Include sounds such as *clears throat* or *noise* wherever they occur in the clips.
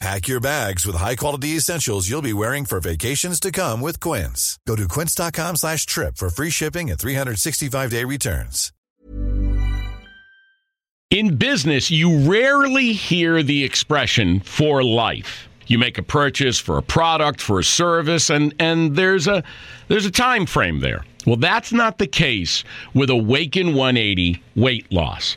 Pack your bags with high-quality essentials you'll be wearing for vacations to come with Quince. Go to quince.com slash trip for free shipping and 365-day returns. In business, you rarely hear the expression for life. You make a purchase for a product, for a service, and, and there's a there's a time frame there. Well, that's not the case with Awaken 180 weight loss.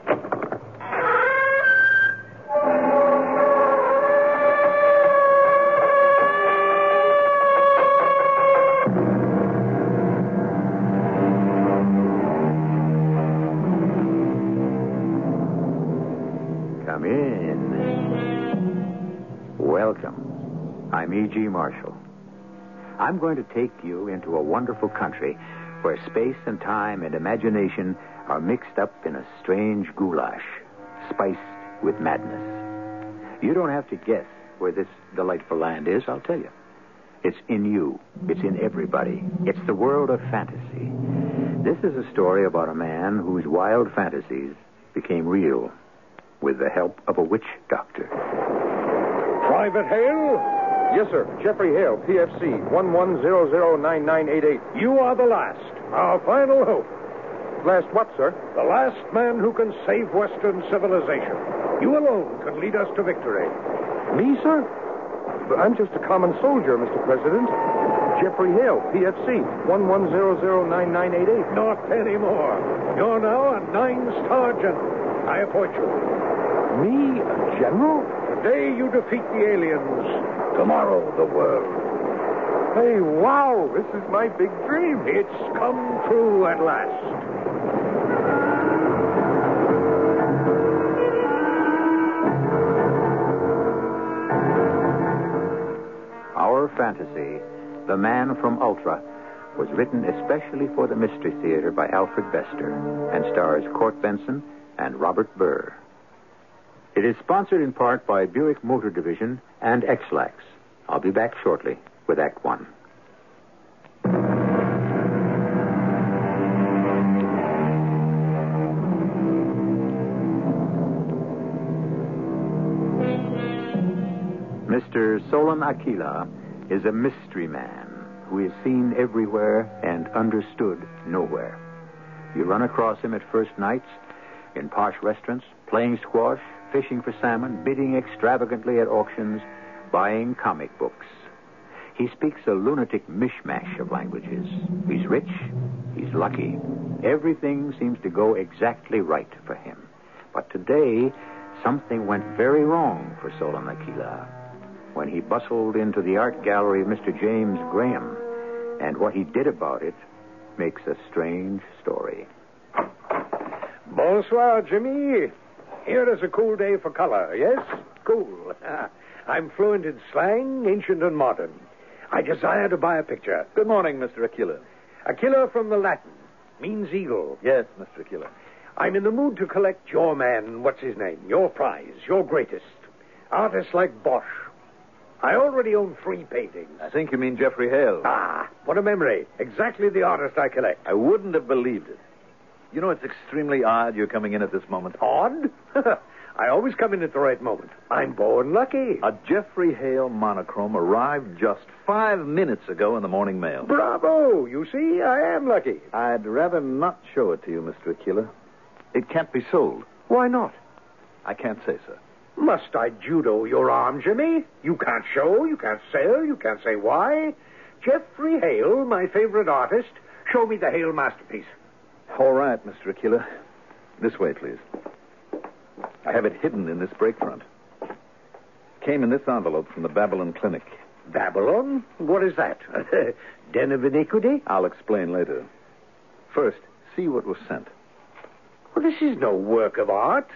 I'm E.G. Marshall. I'm going to take you into a wonderful country where space and time and imagination are mixed up in a strange goulash, spiced with madness. You don't have to guess where this delightful land is, I'll tell you. It's in you. It's in everybody. It's the world of fantasy. This is a story about a man whose wild fantasies became real with the help of a witch doctor. Private Hale? Yes, sir. Jeffrey Hale, PFC, 11009988. You are the last. Our final hope. Last what, sir? The last man who can save Western civilization. You alone can lead us to victory. Me, sir? But I'm just a common soldier, Mr. President. Jeffrey Hale, PFC, 11009988. Not anymore. You're now a nine-star general. I appoint you. Me, a general? The day you defeat the aliens, tomorrow the world. Hey, wow, this is my big dream. It's come true at last. Our fantasy, The Man from Ultra, was written especially for the Mystery Theater by Alfred Bester and stars Court Benson and Robert Burr. It is sponsored in part by Buick Motor Division and Ex-Lax. I'll be back shortly with Act One. Mr. Solon Aquila is a mystery man who is seen everywhere and understood nowhere. You run across him at first nights in posh restaurants, playing squash, fishing for salmon, bidding extravagantly at auctions, buying comic books. He speaks a lunatic mishmash of languages. He's rich. He's lucky. Everything seems to go exactly right for him. But today, something went very wrong for Solon Aquila when he bustled into the art gallery of Mr. James Graham. And what he did about it makes a strange story. Bonsoir, Jimmy. Here is a cool day for color, yes? Cool. *laughs* I'm fluent in slang, ancient and modern. I desire to buy a picture. Good morning, Mr. Aquila. Aquila from the Latin means eagle. Yes, Mr. Aquila. I'm in the mood to collect your man, what's his name, your prize, your greatest. Artists like Bosch. I already own three paintings. I think you mean Jeffrey Hale. Ah, what a memory. Exactly the artist I collect. I wouldn't have believed it. You know, it's extremely odd you're coming in at this moment. Odd? *laughs* I always come in at the right moment. I'm born lucky. A Jeffrey Hale monochrome arrived just five minutes ago in the morning mail. Bravo! You see, I am lucky. I'd rather not show it to you, Mr. Aquila. It can't be sold. Why not? I can't say, sir. Must I judo your arm, Jimmy? You can't show, you can't sell, you can't say why. Jeffrey Hale, my favorite artist, show me the Hale masterpiece. All right, Mr. Aquila. This way, please. I have it hidden in this break front. Came in this envelope from the Babylon Clinic. Babylon? What is that? *laughs* Den of iniquity? I'll explain later. First, see what was sent. Well, this is no work of art.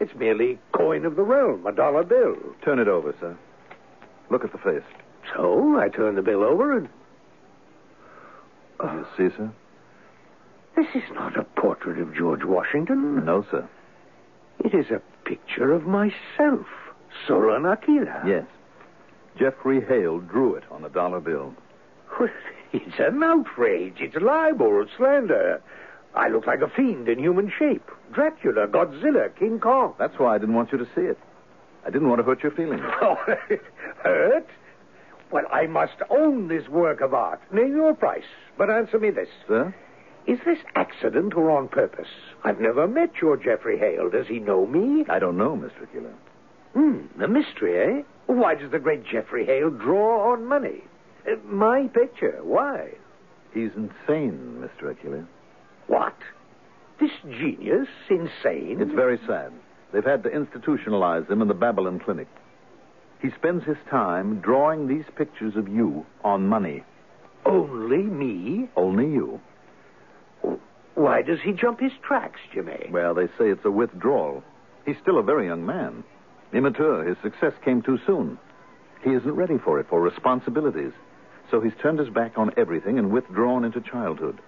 It's merely coin of the realm, a dollar bill. Turn it over, sir. Look at the face. So I turn the bill over and. You see, sir? This is not a portrait of George Washington. No, sir. It is a picture of myself, Solon Aquila. Yes. Jeffrey Hale drew it on a dollar bill. Well, It's an outrage. It's libel, slander. I look like a fiend in human shape. Dracula, Godzilla, King Kong. That's why I didn't want you to see it. I didn't want to hurt your feelings. *laughs* Oh, hurt? Well, I must own this work of art. Name your price, but answer me this. Sir? Is this accident or on purpose? I've never met your Jeffrey Hale. Does he know me? I don't know, Mr. Aquila. Hmm, a mystery, eh? Why does the great Jeffrey Hale draw on money? Uh, my picture. Why? He's insane, Mr. Aquila. What? This genius insane? It's very sad. They've had to institutionalize him in the Babylon Clinic. He spends his time drawing these pictures of you on money. Only me? Only you. Why does he jump his tracks, Jimmy? Well, they say it's a withdrawal. He's still a very young man. Immature. His success came too soon. He isn't ready for it, for responsibilities. So he's turned his back on everything and withdrawn into childhood.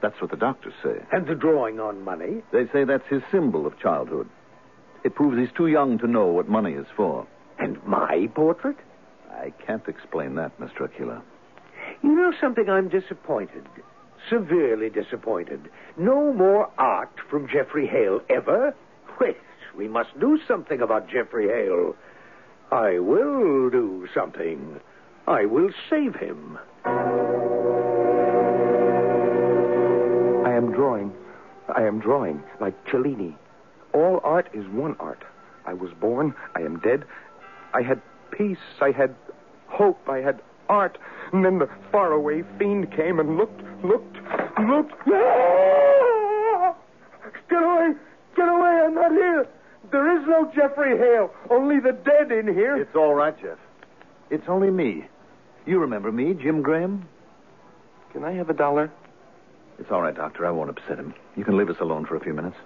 That's what the doctors say. And the drawing on money? They say that's his symbol of childhood. It proves he's too young to know what money is for. And my portrait? I can't explain that, Mr. Aquila. You know something? I'm disappointed. Severely disappointed. No more art from Jeffrey Hale ever? Wait, we must do something about Jeffrey Hale. I will do something. I will save him. I am drawing. I am drawing, like Cellini. All art is one art. I was born. I am dead. I had peace. I had hope. I had art. And then the faraway fiend came and looked, looked, looked. Ah! Get away! Get away! I'm not here. There is no Jeffrey Hale. Only the dead in here. It's all right, Jeff. It's only me. You remember me, Jim Graham? Can I have a dollar? It's all right, Doctor. I won't upset him. You can leave us alone for a few minutes.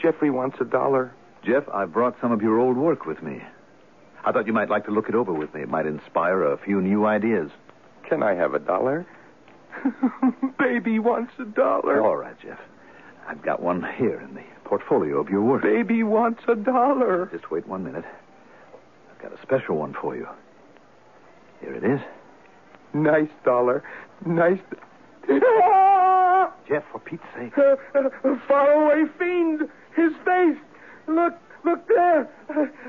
Jeffrey wants a dollar. Jeff, I brought some of your old work with me. I thought you might like to look it over with me. It might inspire a few new ideas. Can I have a dollar? *laughs* Baby wants a dollar. All right, Jeff. I've got one here in the portfolio of your work. Baby wants a dollar. Just wait one minute. I've got a special one for you. Here it is. Nice dollar. Nice. Jeff, for Pete's sake. A, *laughs* a faraway fiend. His face. Look, look there.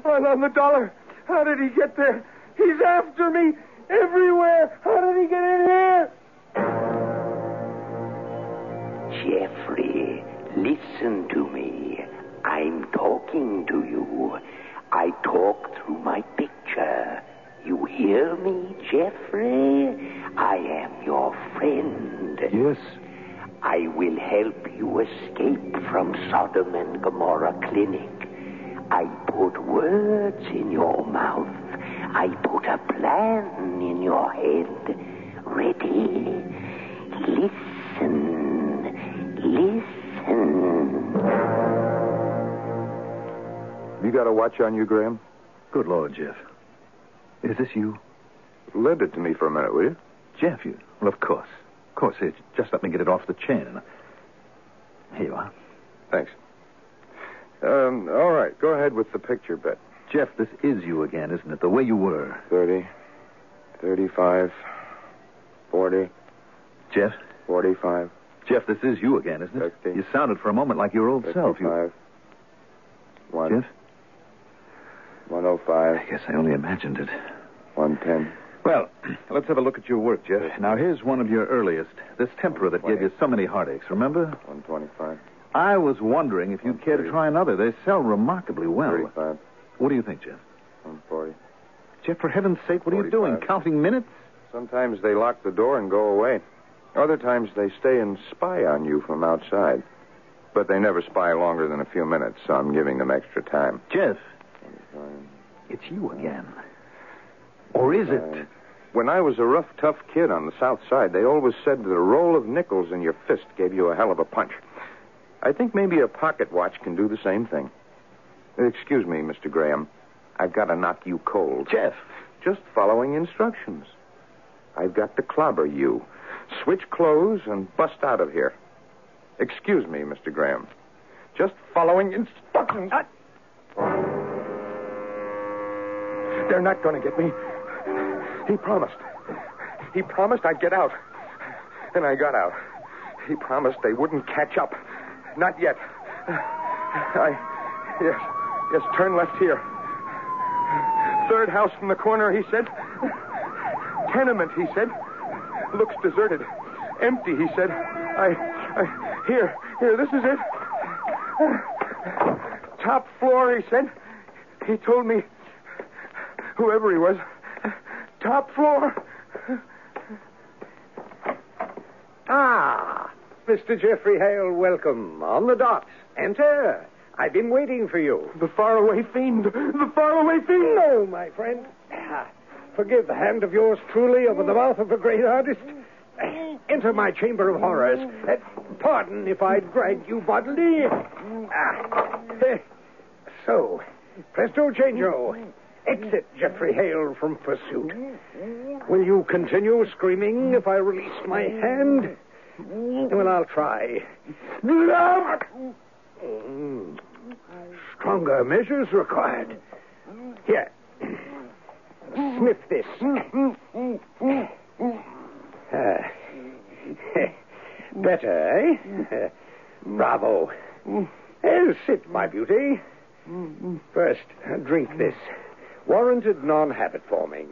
On, on the dollar. How did he get there? He's after me everywhere. How did he get in here? Jeffrey, listen to me. I'm talking to you. I talk through my picture. You hear me? Jeffrey, I am your friend. Yes. I will help you escape from Sodom and Gomorrah Clinic. I put words in your mouth. I put a plan in your head. Ready? Listen. Listen. You got a watch on you, Graham? Good Lord, Jeff. Is this you? Lend it to me for a minute, will you? Jeff, you. Well, of course. Of course. Here, just let me get it off the chain. Here you are. Thanks. Um, all right, go ahead with the picture bet. Jeff, this is you again, isn't it? The way you were. 30, 35, 40, Jeff? 45, Jeff, this is you again, isn't it? 50. You sounded for a moment like your old self. You... 1, Jeff? 105, I guess I only imagined it. 110. Well, *clears throat* let's have a look at your work, Jeff. Now, here's one of your earliest. This tempera that gave you so many heartaches, remember? 125, I was wondering if you'd care to try another. They sell remarkably well. 35, What do you think, Jeff? 140. Jeff, for heaven's sake, what are you doing? Counting minutes? Sometimes they lock the door and go away. Other times they stay and spy on you from outside. But they never spy longer than a few minutes, so I'm giving them extra time. Jeff, it's you again. Or is it? Uh, when I was a rough, tough kid on the South Side, they always said that a roll of nickels in your fist gave you a hell of a punch. I think maybe a pocket watch can do the same thing. Excuse me, Mr. Graham. I've got to knock you cold. Jeff. Just following instructions. I've got to clobber you. Switch clothes and bust out of here. Excuse me, Mr. Graham. Just following instructions. They're not going to get me. He promised. He promised I'd get out. And I got out. He promised they wouldn't catch up. Not yet. I. Yes. Yes, turn left here. Third house from the corner, he said. Tenement, he said. Looks deserted. Empty, he said. I. I here. Here, this is it. Top floor, he said. He told me. Whoever he was. Top floor. Mr. Jeffrey Hale, welcome. On the dot. Enter. I've been waiting for you. The faraway fiend. The faraway fiend. No, my friend. Ah, Forgive the hand of yours truly over the mouth of a great artist. Enter my chamber of horrors. Uh, Pardon if I drag you bodily. Ah, eh, So, presto changeo. Exit Jeffrey Hale from pursuit. Will you continue screaming if I release my hand? Well, I'll try. Mm. Stronger measures required. Here. Sniff this. Ah. *laughs* Better, eh? Bravo. Eh, sit, my beauty. First, drink this. Warranted non-habit forming.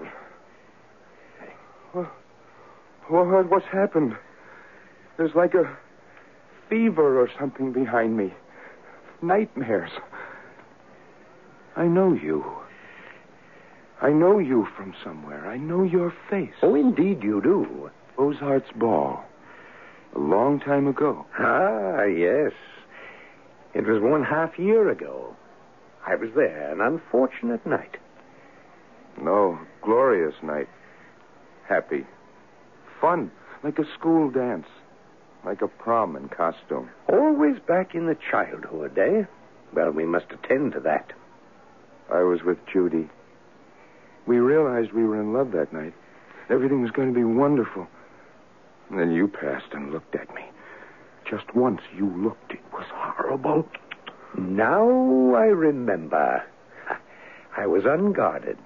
What, what's happened? There's like a fever or something behind me. Nightmares. I know you. I know you from somewhere. I know your face. Oh, indeed you do. Beaux Arts Ball. A long time ago. Ah, yes. It was one half year ago. I was there, an unfortunate night. No, glorious night. Happy. Fun. Like a school dance. Like a prom in costume. Always back in the childhood, eh? Well, we must attend to that. I was with Judy. We realized we were in love that night. Everything was going to be wonderful. And then you passed and looked at me. Just once you looked. It was horrible. Now I remember. *laughs* I was unguarded.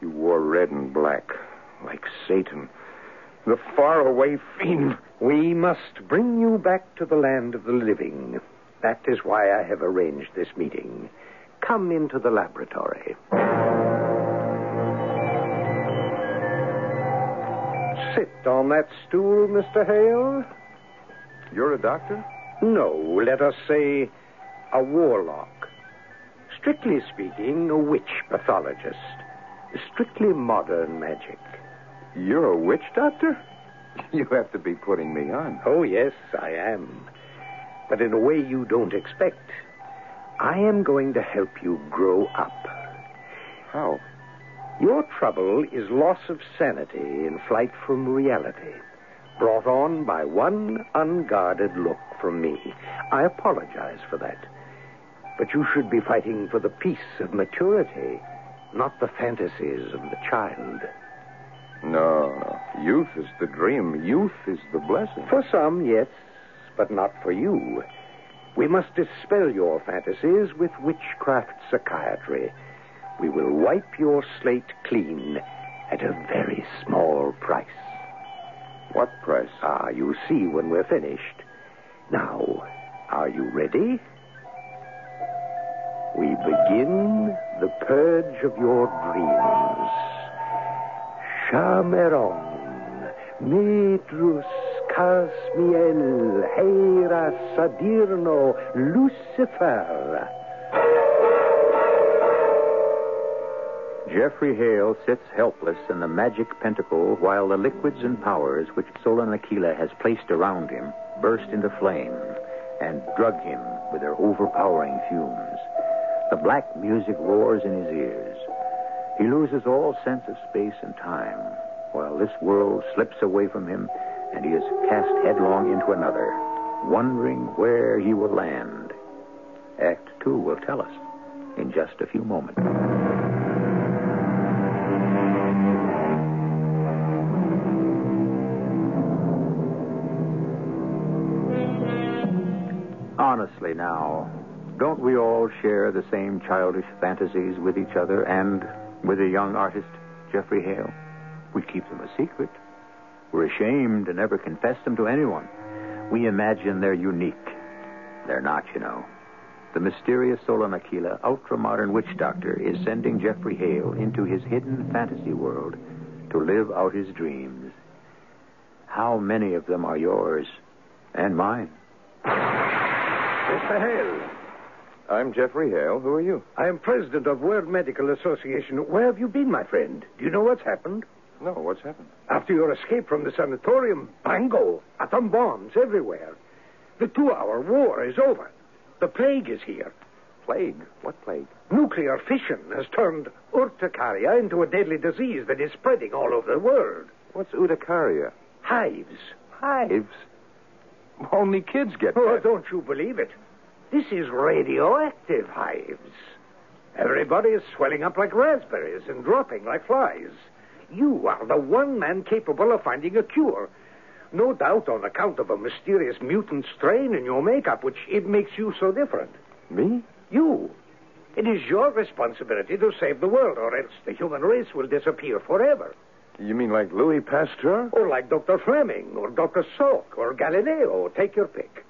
You wore red and black, like Satan. The faraway fiend. We must bring you back to the land of the living. That is why I have arranged this meeting. Come into the laboratory. Sit on that stool, Mr. Hale. You're a doctor? No, let us say a warlock. Strictly speaking, a witch pathologist. Strictly modern magic. You're a witch doctor? *laughs* You have to be putting me on. Oh, yes, I am. But in a way you don't expect. I am going to help you grow up. How? Your trouble is loss of sanity in flight from reality, brought on by one unguarded look from me. I apologize for that. But you should be fighting for the peace of maturity, not the fantasies of the child. No, no. Youth is the dream. Youth is the blessing. For some, yes, but not for you. We must dispel your fantasies with witchcraft psychiatry. We will wipe your slate clean at a very small price. What price? Ah, you'll see when we're finished. Now, are you ready? We begin the purge of your dreams. Chameron, Medrus, Casmiel, Hera, Sadirno, Lucifer. Jeffrey Hale sits helpless in the magic pentacle while the liquids and powers which Solon Aquila has placed around him burst into flame and drug him with their overpowering fumes. The black music roars in his ears. He loses all sense of space and time, while this world slips away from him and he is cast headlong into another, wondering where he will land. Act two will tell us in just a few moments. Honestly, now, don't we all share the same childish fantasies with each other and with the young artist, Jeffrey Hale? We keep them a secret. We're ashamed to never confess them to anyone. We imagine they're unique. They're not, you know. The mysterious Solon Aquila, ultra-modern witch doctor, is sending Jeffrey Hale into his hidden fantasy world to live out his dreams. How many of them are yours and mine? Mr. Hale, I'm Jeffrey Hale. Who are you? I am president of World Medical Association. Where have you been, my friend? Do you know what's happened? No, what's happened? After your escape from the sanatorium, bango, atom bombs everywhere. The two-hour war is over. The plague is here. Plague? What plague? Nuclear fission has turned urticaria into a deadly disease that is spreading all over the world. What's urticaria? Hives. Hives? Only kids get Oh, that. don't you believe it? This is radioactive hives. Everybody is swelling up like raspberries and dropping like flies. You are the one man capable of finding a cure. No doubt on account of a mysterious mutant strain in your makeup, which it makes you so different. Me? You. It is your responsibility to save the world, or else the human race will disappear forever. You mean like Louis Pasteur? Or like Dr. Fleming, or Dr. Salk, or Galileo. Take your pick.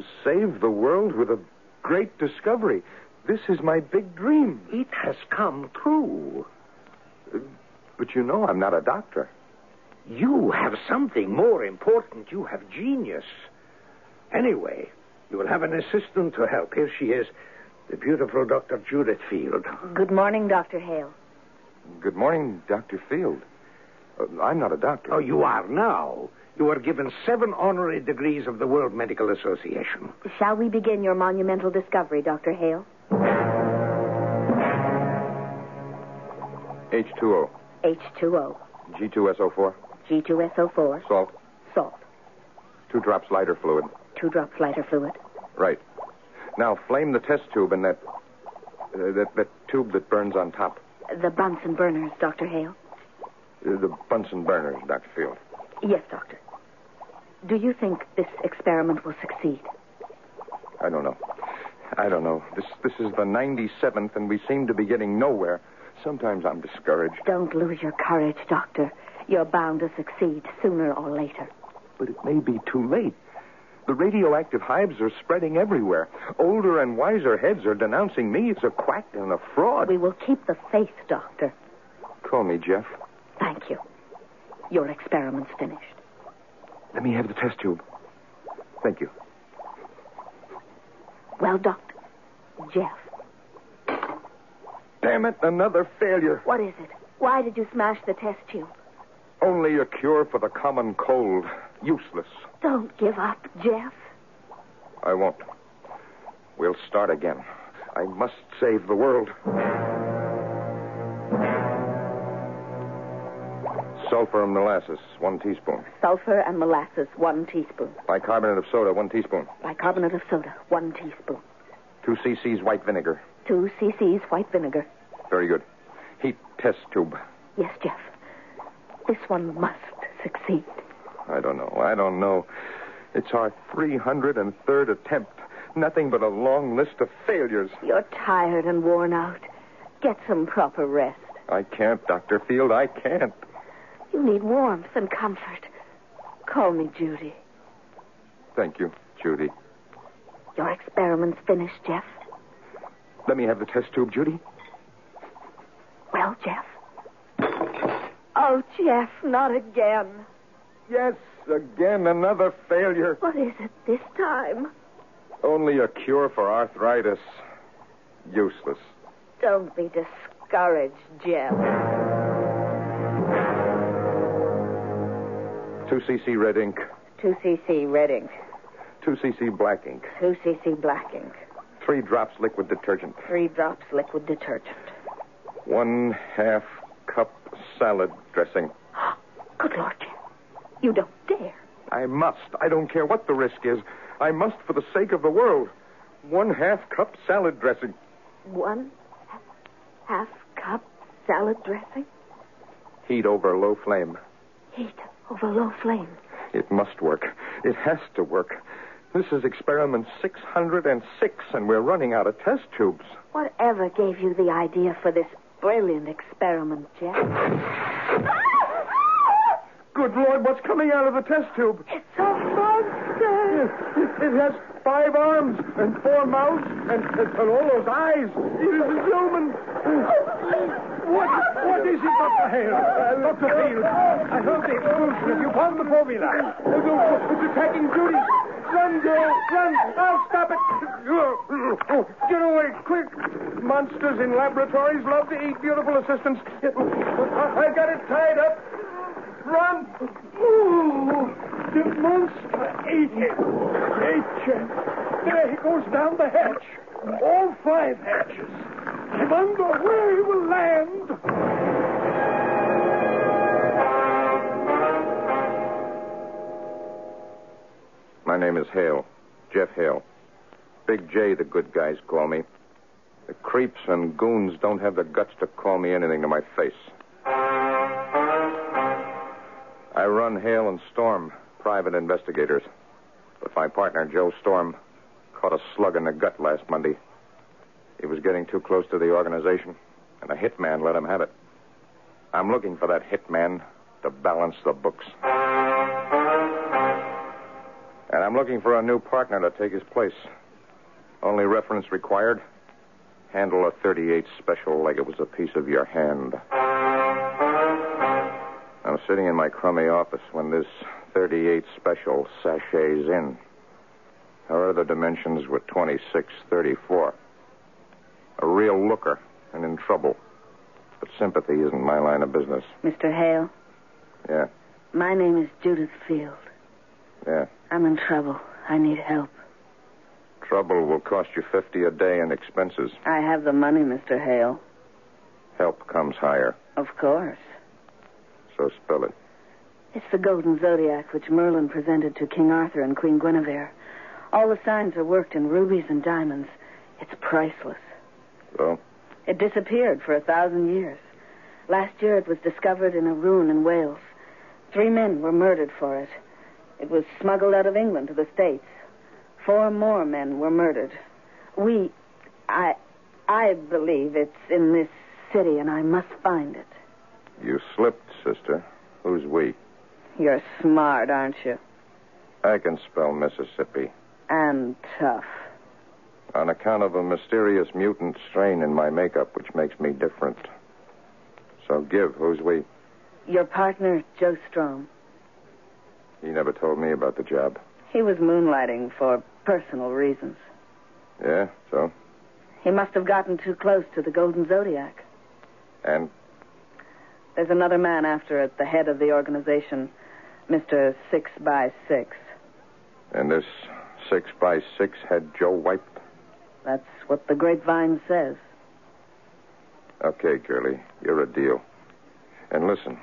To save the world with a great discovery. This is my big dream. It has come true. But you know I'm not a doctor. You have something more important. You have genius. Anyway, you will have an assistant to help. Here she is, the beautiful Dr. Judith Field. Good morning, Dr. Hale. Good morning, Dr. Field. Uh, I'm not a doctor. Oh, you are now. You are given seven honorary degrees of the World Medical Association. Shall we begin your monumental discovery, Dr. Hale? H2O. H2O, G2SO4. G2SO4, Salt. salt, Two drops lighter fluid. two drops lighter fluid. Right. Now flame the test tube in that, uh, that that tube that burns on top. The Bunsen burners, Dr. Hale. Uh, the Bunsen burners, Dr. Field. Yes, Doctor. Do you think this experiment will succeed? I don't know. I don't know. This this is the 97th, and we seem to be getting nowhere. Sometimes I'm discouraged. Don't lose your courage, Doctor. You're bound to succeed sooner or later. But it may be too late. The radioactive hives are spreading everywhere. Older and wiser heads are denouncing me as a quack and a fraud. We will keep the faith, Doctor. Call me Jeff. Thank you. Your experiment's finished. Let me have the test tube. Thank you. Well, Doctor. Jeff. Damn it, another failure. What is it? Why did you smash the test tube? Only a cure for the common cold. Useless. Don't give up, Jeff. I won't. We'll start again. I must save the world. Sulfur and molasses, one teaspoon. Sulfur and molasses, one teaspoon. Bicarbonate of soda, one teaspoon. Bicarbonate of soda, one teaspoon. Two cc's white vinegar. Two cc's white vinegar. Very good. Heat test tube. Yes, Jeff. This one must succeed. I don't know. I don't know. It's our 303rd attempt. Nothing but a long list of failures. You're tired and worn out. Get some proper rest. I can't, Dr. Field. I can't. You need warmth and comfort. Call me Judy. Thank you, Judy. Your experiment's finished, Jeff. Let me have the test tube, Judy. Well, Jeff. Oh, Jeff, not again. Yes, again, another failure. What is it this time? Only a cure for arthritis. Useless. Don't be discouraged, Jeff. 2 cc red ink. 2 cc red ink. 2 cc black ink. 2 cc black ink. Three drops liquid detergent. Three drops liquid detergent. One half cup salad dressing. *gasps* Good Lord, You don't dare. I must. I don't care what the risk is. I must for the sake of the world. One half cup salad dressing. One half cup salad dressing. Heat over low flame. Heat over low flame. It must work. It has to work. This is experiment 606, and we're running out of test tubes. Whatever gave you the idea for this brilliant experiment, Jeff? Good Lord, what's coming out of the test tube? It's a monster. It has five arms and four mouths and, and, and all those eyes. It is a human. What, what is it, Dr. Hale? Uh, Dr. Field, I heard the explosion. You found the formula? It's attacking Judy. Run, girl, run. I'll stop it. Get away, quick. Monsters in laboratories love to eat beautiful assistants. I got it tied up. Run. Ooh, the monster ate him. Ate. There he goes down the hatch. All five hatches. I wonder where he will land. My name is Hale. Jeff Hale. Big J, the good guys call me. The creeps and goons don't have the guts to call me anything to my face. I run Hale and Storm, private investigators. But my partner, Joe Storm, caught a slug in the gut last Monday. He was getting too close to the organization, and a hitman let him have it. I'm looking for that hitman to balance the books. And I'm looking for a new partner to take his place. Only reference required handle a 38 special like it was a piece of your hand. I'm sitting in my crummy office when this 38 special sachets in. Her other dimensions were 26, 34. A real looker and in trouble. But sympathy isn't my line of business. Mr. Hale, Yeah, my name is Judith Field. yeah. I'm in trouble. I need help. Trouble will cost you 50 a day in expenses. I have the money, Mr. Hale. Help comes higher. Of course. So spell it. It's the golden zodiac which Merlin presented to King Arthur and Queen Guinevere. All the signs are worked in rubies and diamonds. It's priceless. So? It disappeared for a thousand years. Last year it was discovered in a ruin in Wales. Three men were murdered for it. It was smuggled out of England to the States. Four more men were murdered. We, I, I believe it's in this city, and I must find it. You slipped, sister. Who's we? You're smart, aren't you? I can spell Mississippi. And tough. On account of a mysterious mutant strain in my makeup, which makes me different. So give, who's we? Your partner, Joe Storm. He never told me about the job. He was moonlighting for personal reasons. Yeah, so? He must have gotten too close to the Golden Zodiac. And There's another man after it, the head of the organization, Mr. Six by Six. And this six by six had Joe wiped? That's what the grapevine says. Okay, girlie, you're a deal. And listen,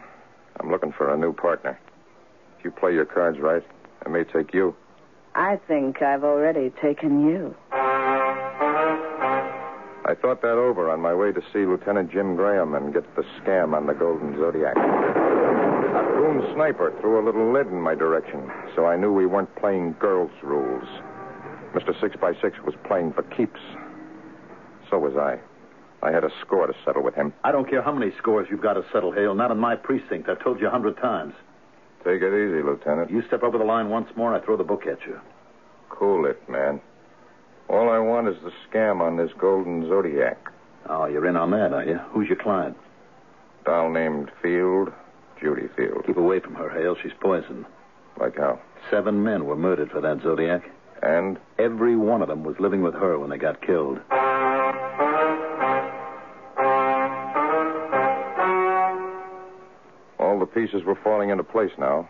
I'm looking for a new partner. If you play your cards right, I may take you. I think I've already taken you. I thought that over on my way to see Lieutenant Jim Graham and get the scam on the Golden Zodiac. A sniper threw a little lid in my direction, so I knew we weren't playing girls' rules. Mr. Six by Six was playing for keeps. So was I. I had a score to settle with him. I don't care how many scores you've got to settle, Hale. Not in my precinct. I've told you a hundred times. Take it easy, Lieutenant. You step over the line once more, I throw the book at you. Cool it, man. All I want is the scam on this Golden Zodiac. Oh, you're in on that, are you? Who's your client? Doll named Field, Judy Field. Keep away from her, Hale. She's poisoned. Like how? Seven men were murdered for that Zodiac. And? Every one of them was living with her when they got killed. All the pieces were falling into place now.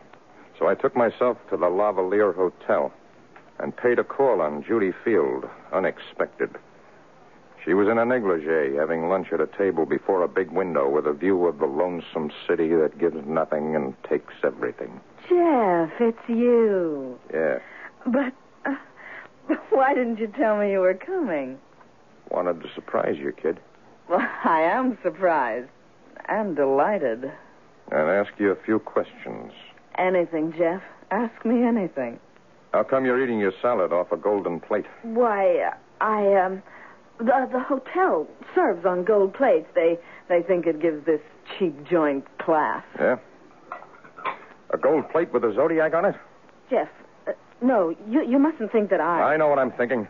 So I took myself to the Lavalier Hotel and paid a call on Judy Field, unexpected. She was in a negligee, having lunch at a table before a big window with a view of the lonesome city that gives nothing and takes everything. Jeff, it's you. Yeah. But uh, *laughs* why didn't you tell me you were coming? Wanted to surprise you, kid. Well, *laughs* I am surprised and delighted. And ask you a few questions. Anything, Jeff. Ask me anything. How come you're eating your salad off a golden plate? Why, I um, the the hotel serves on gold plates. They they think it gives this cheap joint class. Yeah? A gold plate with a zodiac on it? Jeff, uh, no, you you mustn't think that I. I know what I'm thinking.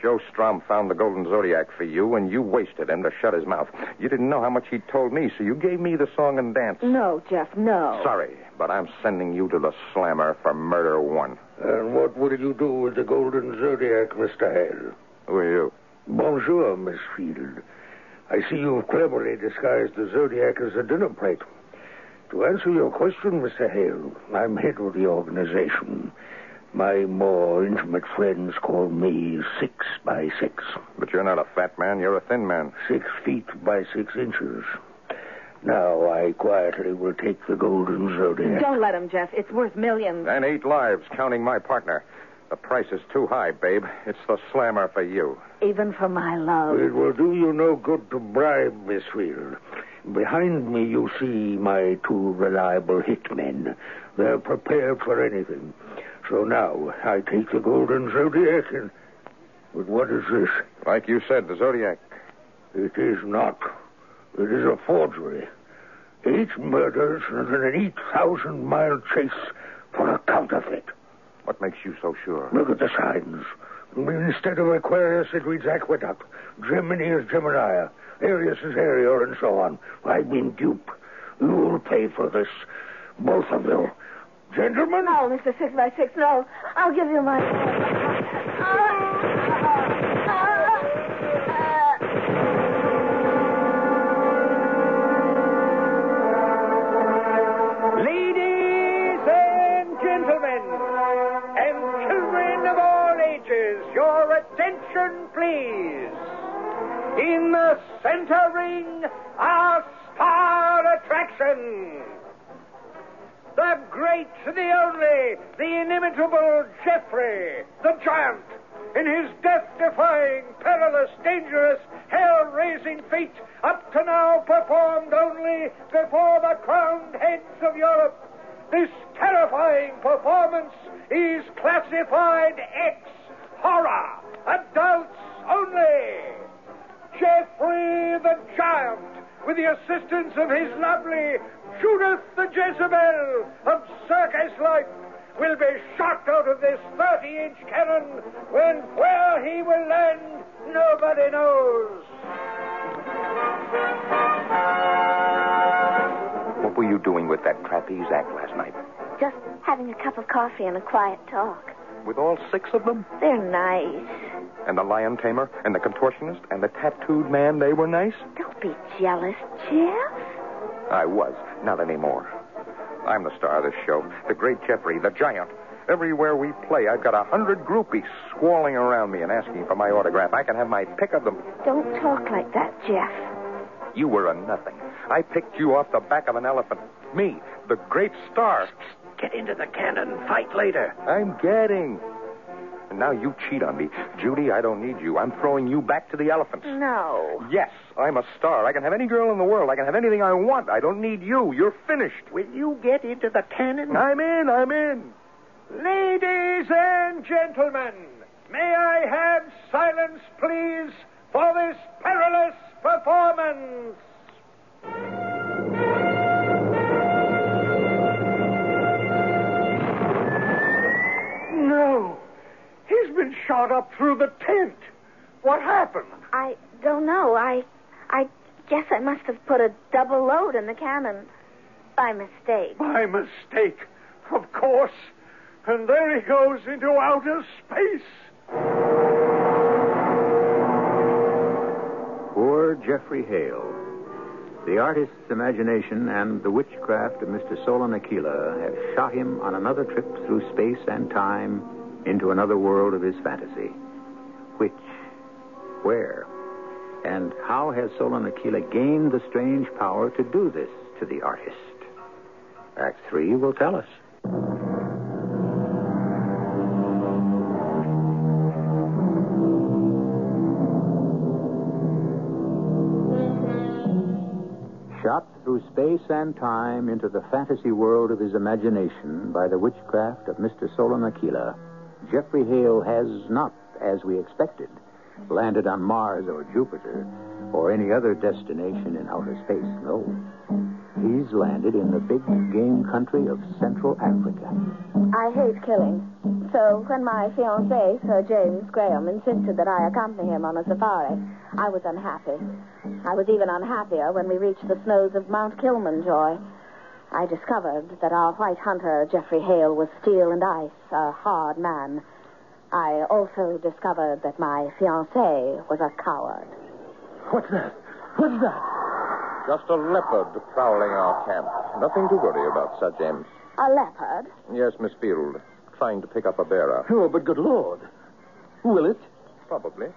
Joe Storm found the golden zodiac for you, and you wasted him to shut his mouth. You didn't know how much he told me, so you gave me the song and dance. No, Jeff, no. Sorry, but I'm sending you to the slammer for murder one. And what will you do with the golden zodiac, Mr. Hale? Who are you? Bonjour, Miss Field. I see you've cleverly disguised the zodiac as a dinner plate. To answer your question, Mr. Hale, I'm head of the organization. My more intimate friends call me Six by Six. But you're not a fat man, you're a thin man. Six feet by six inches. Now I quietly will take the golden zodiac. Don't let him, Jeff. It's worth millions. And eight lives, counting my partner. The price is too high, babe. It's the slammer for you. Even for my love. It will do you no good to bribe, Miss Field. Behind me, you see my two reliable hitmen. They're prepared for anything. So now I take the golden zodiac and. But what is this? Like you said, the Zodiac. It is not. It is a forgery. Eight murders and an 8,000 mile chase for a counterfeit. What makes you so sure? Look at the signs. Instead of Aquarius, it reads Aqueduct. Gemini is Gemini. Arius is Arior, and so on. I've been duped. You'll pay for this. Both of you. Gentlemen? No, Mr. Six by Six, no. I'll give you my. The center ring, our star attraction. The great, the only, the inimitable Jeffrey, the giant, in his death-defying, perilous, dangerous, hell-raising feat, up to now performed only before the crowned heads of Europe. This terrifying performance is classified X horror, adults only. Jeffrey the Giant, with the assistance of his lovely Judith the Jezebel of circus life, will be shot out of this 30 inch cannon when where he will land, nobody knows. What were you doing with that trapeze act last night? Just having a cup of coffee and a quiet talk. With all six of them? They're nice. And the lion tamer, and the contortionist, and the tattooed man, they were nice? Don't be jealous, Jeff. I was. Not anymore. I'm the star of this show. The great Jeffrey, the giant. Everywhere we play, I've got a hundred groupies squalling around me and asking for my autograph. I can have my pick of them. Don't talk like that, Jeff. You were a nothing. I picked you off the back of an elephant. Me, the great star. Get into the cannon. Fight later. I'm getting. And now you cheat on me. Judy, I don't need you. I'm throwing you back to the elephants. No. Yes, I'm a star. I can have any girl in the world. I can have anything I want. I don't need you. You're finished. Will you get into the cannon? I'm in. I'm in. Ladies and gentlemen, may I have silence, please, for this perilous performance? He's been shot up through the tent. What happened? I don't know. I I guess I must have put a double load in the cannon by mistake. By mistake, of course. And there he goes into outer space. Poor Jeffrey Hale. The artist's imagination and the witchcraft of Mr. Solon Aquila have shot him on another trip through space and time into another world of his fantasy. Which, where, and how has Solon Aquila gained the strange power to do this to the artist? Act three will tell us. Shot through space and time into the fantasy world of his imagination by the witchcraft of Mr. Solon Aquila, Jeffrey Hale has not, as we expected, landed on Mars or Jupiter or any other destination in outer space. No. He's landed in the big game country of Central Africa. I hate killing. So when my fiancé, Sir James Graham, insisted that I accompany him on a safari, I was unhappy. I was even unhappier when we reached the snows of Mount Kilimanjaro. I discovered that our white hunter, Jeffrey Hale, was steel and ice, a hard man. I also discovered that my fiancé was a coward. What's that? What's that? Just a leopard prowling our camp. Nothing to worry about, Sir James. A leopard? Yes, Miss Field. Trying to pick up a bearer. Oh, but good Lord. Will it? Probably.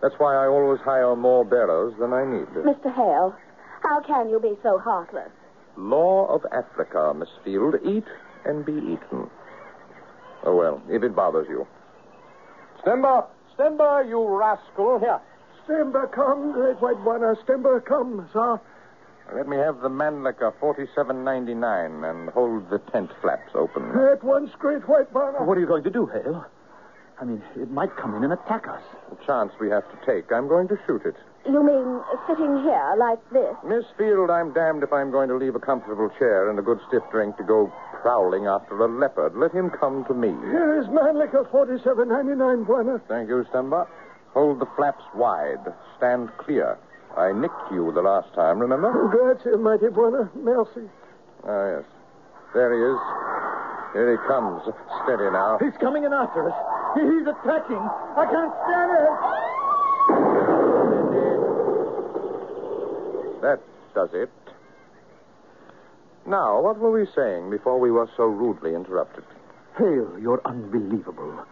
That's why I always hire more bearers than I need. Mr. Hale, how can you be so heartless? Law of Africa, Miss Field. Eat and be eaten. Oh, well, if it bothers you. Stemba! Stemba, you rascal! Here. Stemba, come, great white one. Stemba, come, sir. Let me have the Mannlicher 47.99 and hold the tent flaps open. At once, great white one. What are you going to do, Hale? I mean, it might come in and attack us. A chance we have to take. I'm going to shoot it. You mean sitting here like this? Miss Field, I'm damned if I'm going to leave a comfortable chair and a good stiff drink to go prowling after a leopard. Let him come to me. Here is Mannlicher 47.99, Bwana. Thank you, Stemba. Hold the flaps wide. Stand clear. I nicked you the last time, remember? Grazie, mighty Bwana. Merci. Ah, yes. There he is. Here he comes. Steady now. He's coming in after us. He's attacking. I can't stand it. That does it. Now, what were we saying before we were so rudely interrupted? Hale, you're unbelievable.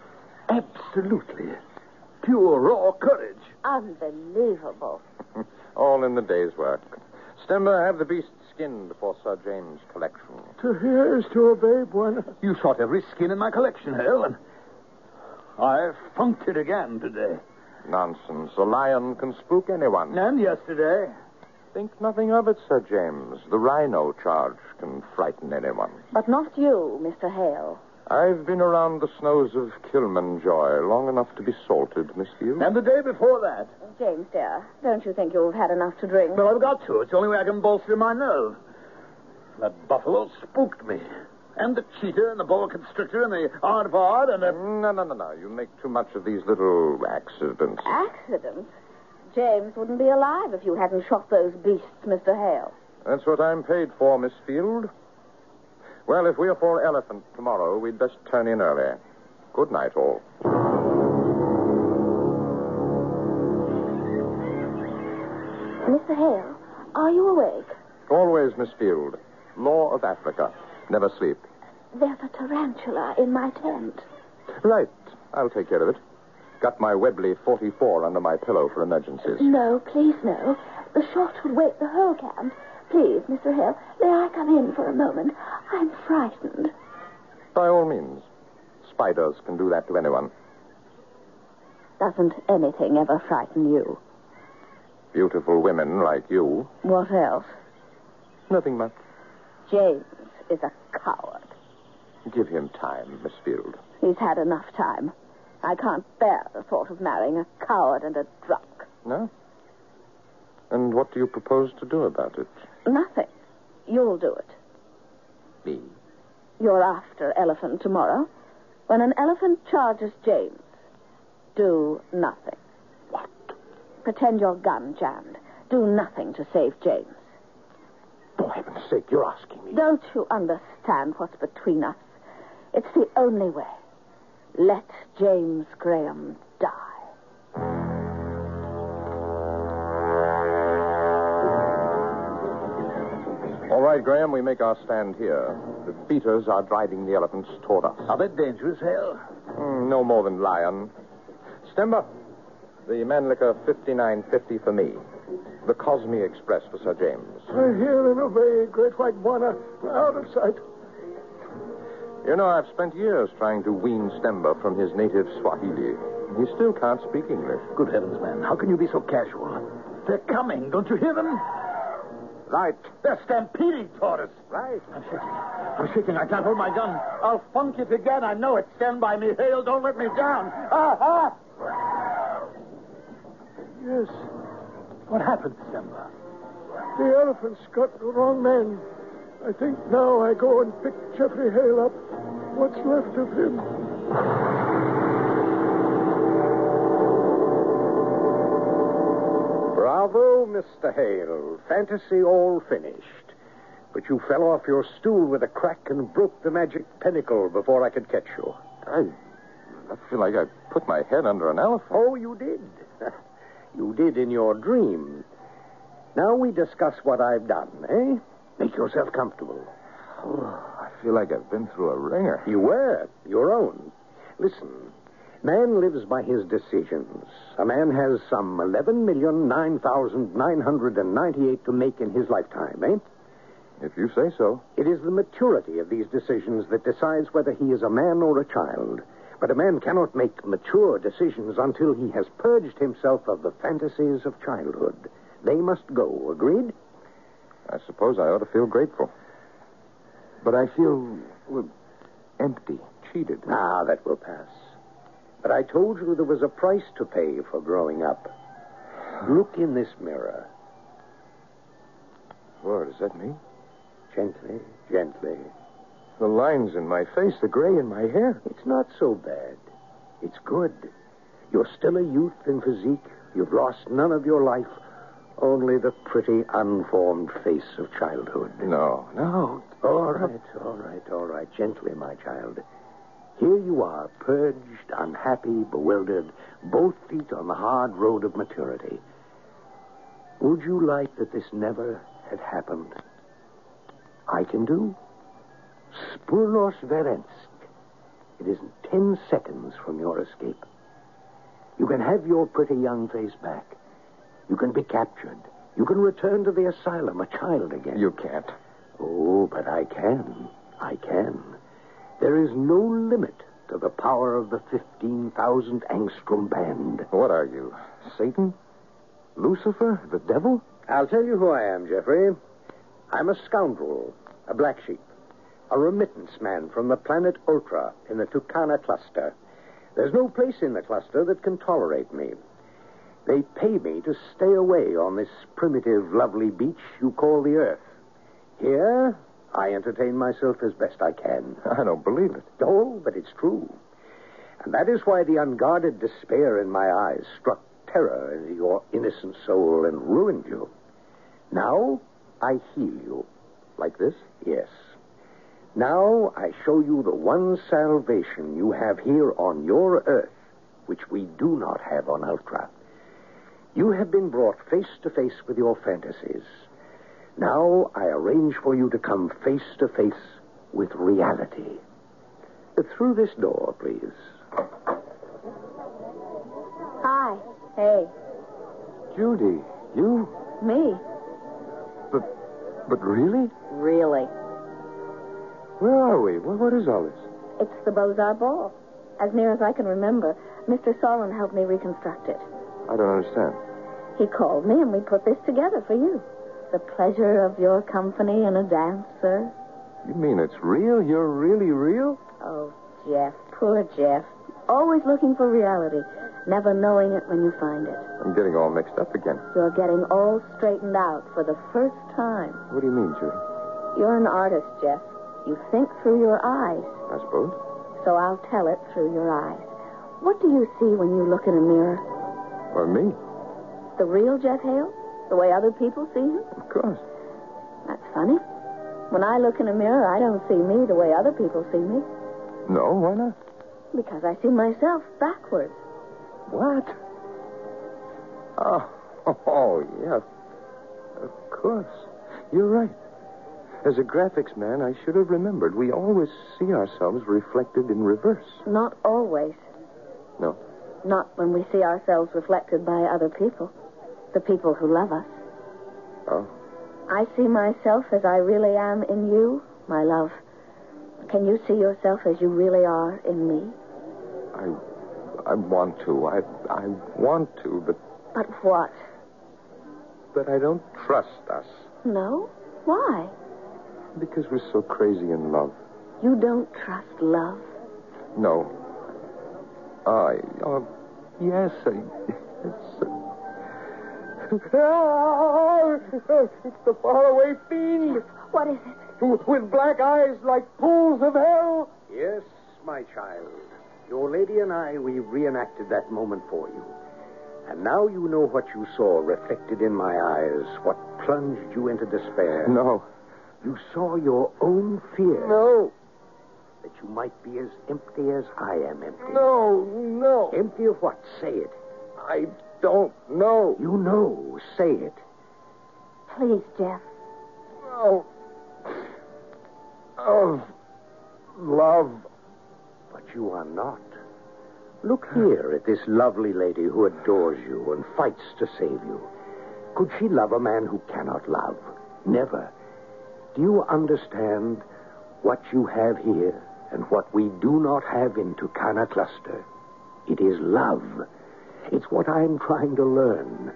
Absolutely. Pure, raw courage. Unbelievable. *laughs* All in the day's work. Stemba, have the beast skinned for Sir James' collection. To hear is to obey, Bwana. You shot every skin in my collection, Hale, and I funked it again today. Nonsense. A lion can spook anyone. And yesterday. Think nothing of it, Sir James. The rhino charge can frighten anyone. But not you, Mr. Hale. I've been around the snows of Kilimanjaro long enough to be salted, Miss Field. And the day before that. James, dear, don't you think you've had enough to drink? Well, I've got to. It's the only way I can bolster my nerve. That buffalo spooked me. And the cheetah and the boa constrictor and the aardvark and the... No, no, no, no. You make too much of these little accidents. Accidents? James wouldn't be alive if you hadn't shot those beasts, Mr. Hale. That's what I'm paid for, Miss Field. Well, if we're for Elephant tomorrow, we'd best turn in early. Good night, all. Mr. Hale, are you awake? Always, Miss Field. Law of Africa. Never sleep. There's a tarantula in my tent. Right. I'll take care of it. Got my Webley 44 under my pillow for emergencies. No, please, no. The shot would wake the whole camp. Please, Mr. Hill, may I come in for a moment? I'm frightened. By all means. Spiders can do that to anyone. Doesn't anything ever frighten you? Beautiful women like you. What else? Nothing much. James is a coward. Give him time, Miss Field. He's had enough time. I can't bear the thought of marrying a coward and a drunk. No? And what do you propose to do about it? Nothing. You'll do it. Me? You're after Elephant tomorrow. When an elephant charges James, do nothing. What? Pretend your gun jammed. Do nothing to save James. For heaven's sake, you're asking me. Don't you understand what's between us? It's the only way. Let James Graham die. All right, Graham, we make our stand here. The beaters are driving the elephants toward us. A bit dangerous, Hale. Mm, no more than lion. Stemba, the Mannlicher 5950 for me. The Cosme Express for Sir James. I hear and obey, great white Bwana, out of sight. You know, I've spent years trying to wean Stemba from his native Swahili. He still can't speak English. Good heavens, man. How can you be so casual? They're coming. Don't you hear them? Right. They're stampeding toward us. Right. I'm shaking. I'm shaking. I can't hold my gun. I'll funk it again. I know it. Stand by me, Hale. Don't let me down. Ah, ah! Yes, What happened, Simba? the elephant's got the wrong man. I think now I go and pick Jeffrey Hale up. What's left of him? Bravo, Mr. Hale. Fantasy all finished. But you fell off your stool with a crack and broke the magic pinnacle before I could catch you. I, I feel like I put my head under an elephant. Oh, you did. *laughs* you did in your dream. Now we discuss what I've done, eh? Make yourself comfortable. Oh, I feel like I've been through a wringer. You were. Your own. Listen. Man lives by his decisions. A man has some 11,009,998 to make in his lifetime, eh? If you say so. It is the maturity of these decisions that decides whether he is a man or a child. But a man cannot make mature decisions until he has purged himself of the fantasies of childhood. They must go, agreed? I suppose I ought to feel grateful. But I feel well, empty, cheated. Ah, that will pass. But I told you there was a price to pay for growing up. Look in this mirror. Lord, is that me? Gently, gently. The lines in my face, the gray in my hair. It's not so bad. It's good. You're still a youth in physique. You've lost none of your life, only the pretty, unformed face of childhood. No, no. All right, all right, all right. Gently, my child. Here you are, purged, unhappy, bewildered, both feet on the hard road of maturity. Would you like that this never had happened? I can do. Spurlos versenkt. It isn't ten seconds from your escape. You can have your pretty young face back. You can be captured. You can return to the asylum, a child again. You can't. Oh, but I can. I can. There is no limit to the power of the 15,000 angstrom band. What are you? Satan? Lucifer? The devil? I'll tell you who I am, Jeffrey. I'm a scoundrel, a black sheep, a remittance man from the planet Ultra in the Tucana cluster. There's no place in the cluster that can tolerate me. They pay me to stay away on this primitive, lovely beach you call the Earth. Here, I entertain myself as best I can. *laughs* I don't believe it. Oh, but it's true. And that is why the unguarded despair in my eyes struck terror into your innocent soul and ruined you. Now, I heal you. Like this? Yes. Now, I show you the one salvation you have here on your earth, which we do not have on Ultra. You have been brought face to face with your fantasies. Now I arrange for you to come face to face with reality. Through this door, please. Hi. Hey. Judy, you? Me. But, but really? Really. Where are we? What, what is all this? It's the Beaux-Arts Ball. As near as I can remember, Mr. Solon helped me reconstruct it. I don't understand. He called me and we put this together for you. The pleasure of your company and a dance, sir. You mean it's real? You're really real? Oh, Jeff, poor Jeff. Always looking for reality, never knowing it when you find it. I'm getting all mixed up again. You're getting all straightened out for the first time. What do you mean, Judy? You're an artist, Jeff. You think through your eyes, I suppose. so I'll tell it through your eyes. What do you see when you look in a mirror? Or me? The real Jeff Hale? The way other people see him? Of course. That's funny. When I look in a mirror, I don't see me the way other people see me. No, why not? Because I see myself backwards. What? Oh, *laughs* oh, yeah. Of course. You're right. As a graphics man, I should have remembered. We always see ourselves reflected in reverse. Not always. No. Not when we see ourselves reflected by other people. The people who love us. Oh. I see myself as I really am in you, my love. Can you see yourself as you really are in me? I, I want to. I, I want to, but, But what? but I don't trust us No? Why? because we're so crazy in love. You don't trust love? No. I, uh, yes, I, *laughs* it's, it's the faraway fiend What is it? with black eyes like pools of hell. Yes, my child. Your lady and I, we reenacted that moment for you. And now you know what you saw reflected in my eyes, what plunged you into despair. No. You saw your own fear. No. That you might be as empty as I am empty. No, no. Empty of what? Say it. I don't know. You know. Say it. Please, Jeff. No. Of love. But you are not. Look here at this lovely lady who adores you and fights to save you. Could she love a man who cannot love? Never. Do you understand what you have here and what we do not have in Tucana Cluster? It is love. It's what I'm trying to learn.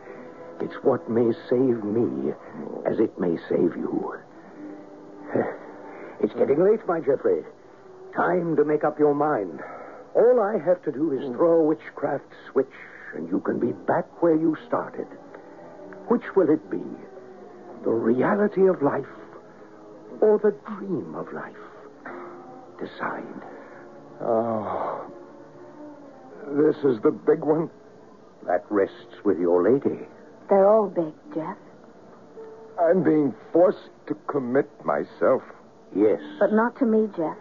It's what may save me as it may save you. *sighs* It's getting late, my Jeffrey. Time to make up your mind. All I have to do is throw a witchcraft switch, and you can be back where you started. Which will it be? The reality of life or the dream of life? Decide. Oh. This is the big one. That rests with your lady. They're all big, Jeff. I'm being forced to commit myself. Yes. But not to me, Jeff.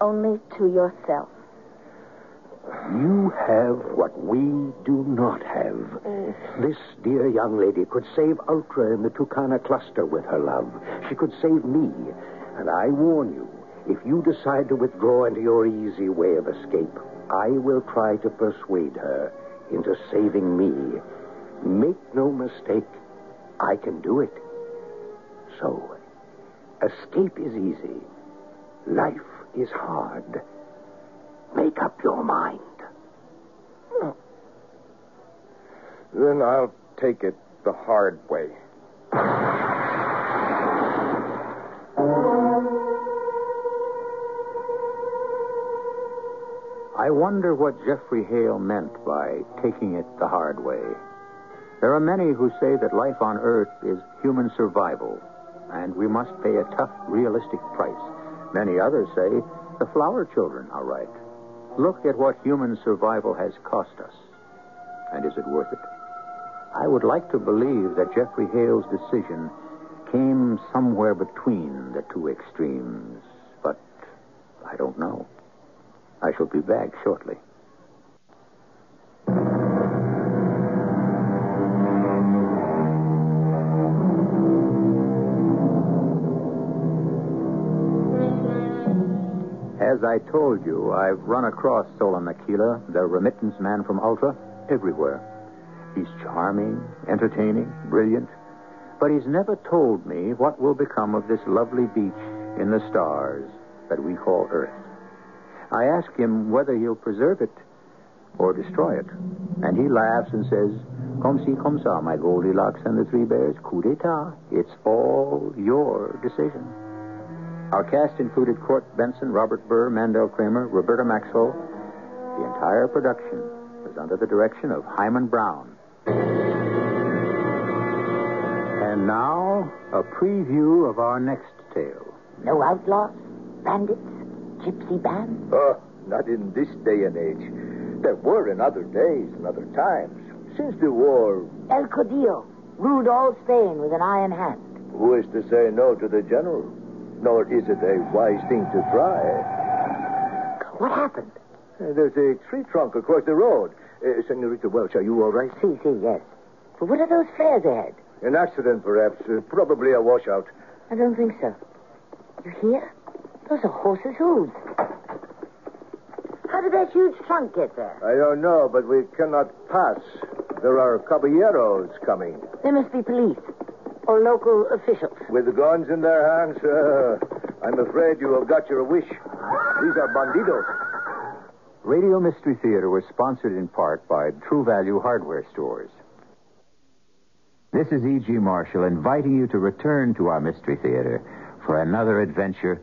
Only to yourself. You have what we do not have. Mm. This dear young lady could save Ultra in the Tucana cluster with her love. She could save me. And I warn you, if you decide to withdraw into your easy way of escape, I will try to persuade her into saving me. Make no mistake, I can do it. So, escape is easy. Life is hard. Make up your mind. Then I'll take it the hard way. I wonder what Jeffrey Hale meant by taking it the hard way. There are many who say that life on Earth is human survival, and we must pay a tough, realistic price. Many others say the flower children are right. Look at what human survival has cost us. And is it worth it? I would like to believe that Jeffrey Hale's decision came somewhere between the two extremes, but I don't know. I shall be back shortly. As I told you, I've run across Solon Aquila, the remittance man from Ultra, everywhere. He's charming, entertaining, brilliant, but he's never told me what will become of this lovely beach in the stars that we call Earth. I ask him whether he'll preserve it or destroy it. And he laughs and says, Comme si, comme ça, my Goldilocks and the Three Bears, coup d'etat. It's all your decision. Our cast included Court Benson, Robert Burr, Mandel Kramer, Roberta Maxwell. The entire production was under the direction of Himan Brown. And now, a preview of our next tale. No outlaws? Bandits? Gypsy bands? Oh, not in this day and age. There were in other days and other times. Since the war. El Caudillo ruled all Spain with an iron hand. Who is to say no to the general? Nor is it a wise thing to try. What happened? Uh, there's a tree trunk across the road. Uh, Senorita Welch, are you all right? See, see, yes. But what are those flares ahead? An accident, perhaps. Uh, probably a washout. I don't think so. You hear? Those are horses' hooves. How did that huge trunk get there? I don't know, but we cannot pass. There are caballeros coming. They must be police or local officials. With guns in their hands, uh, I'm afraid you have got your wish. These are bandidos. Radio Mystery Theater was sponsored in part by True Value Hardware Stores. This is E.G. Marshall inviting you to return to our Mystery Theater for another adventure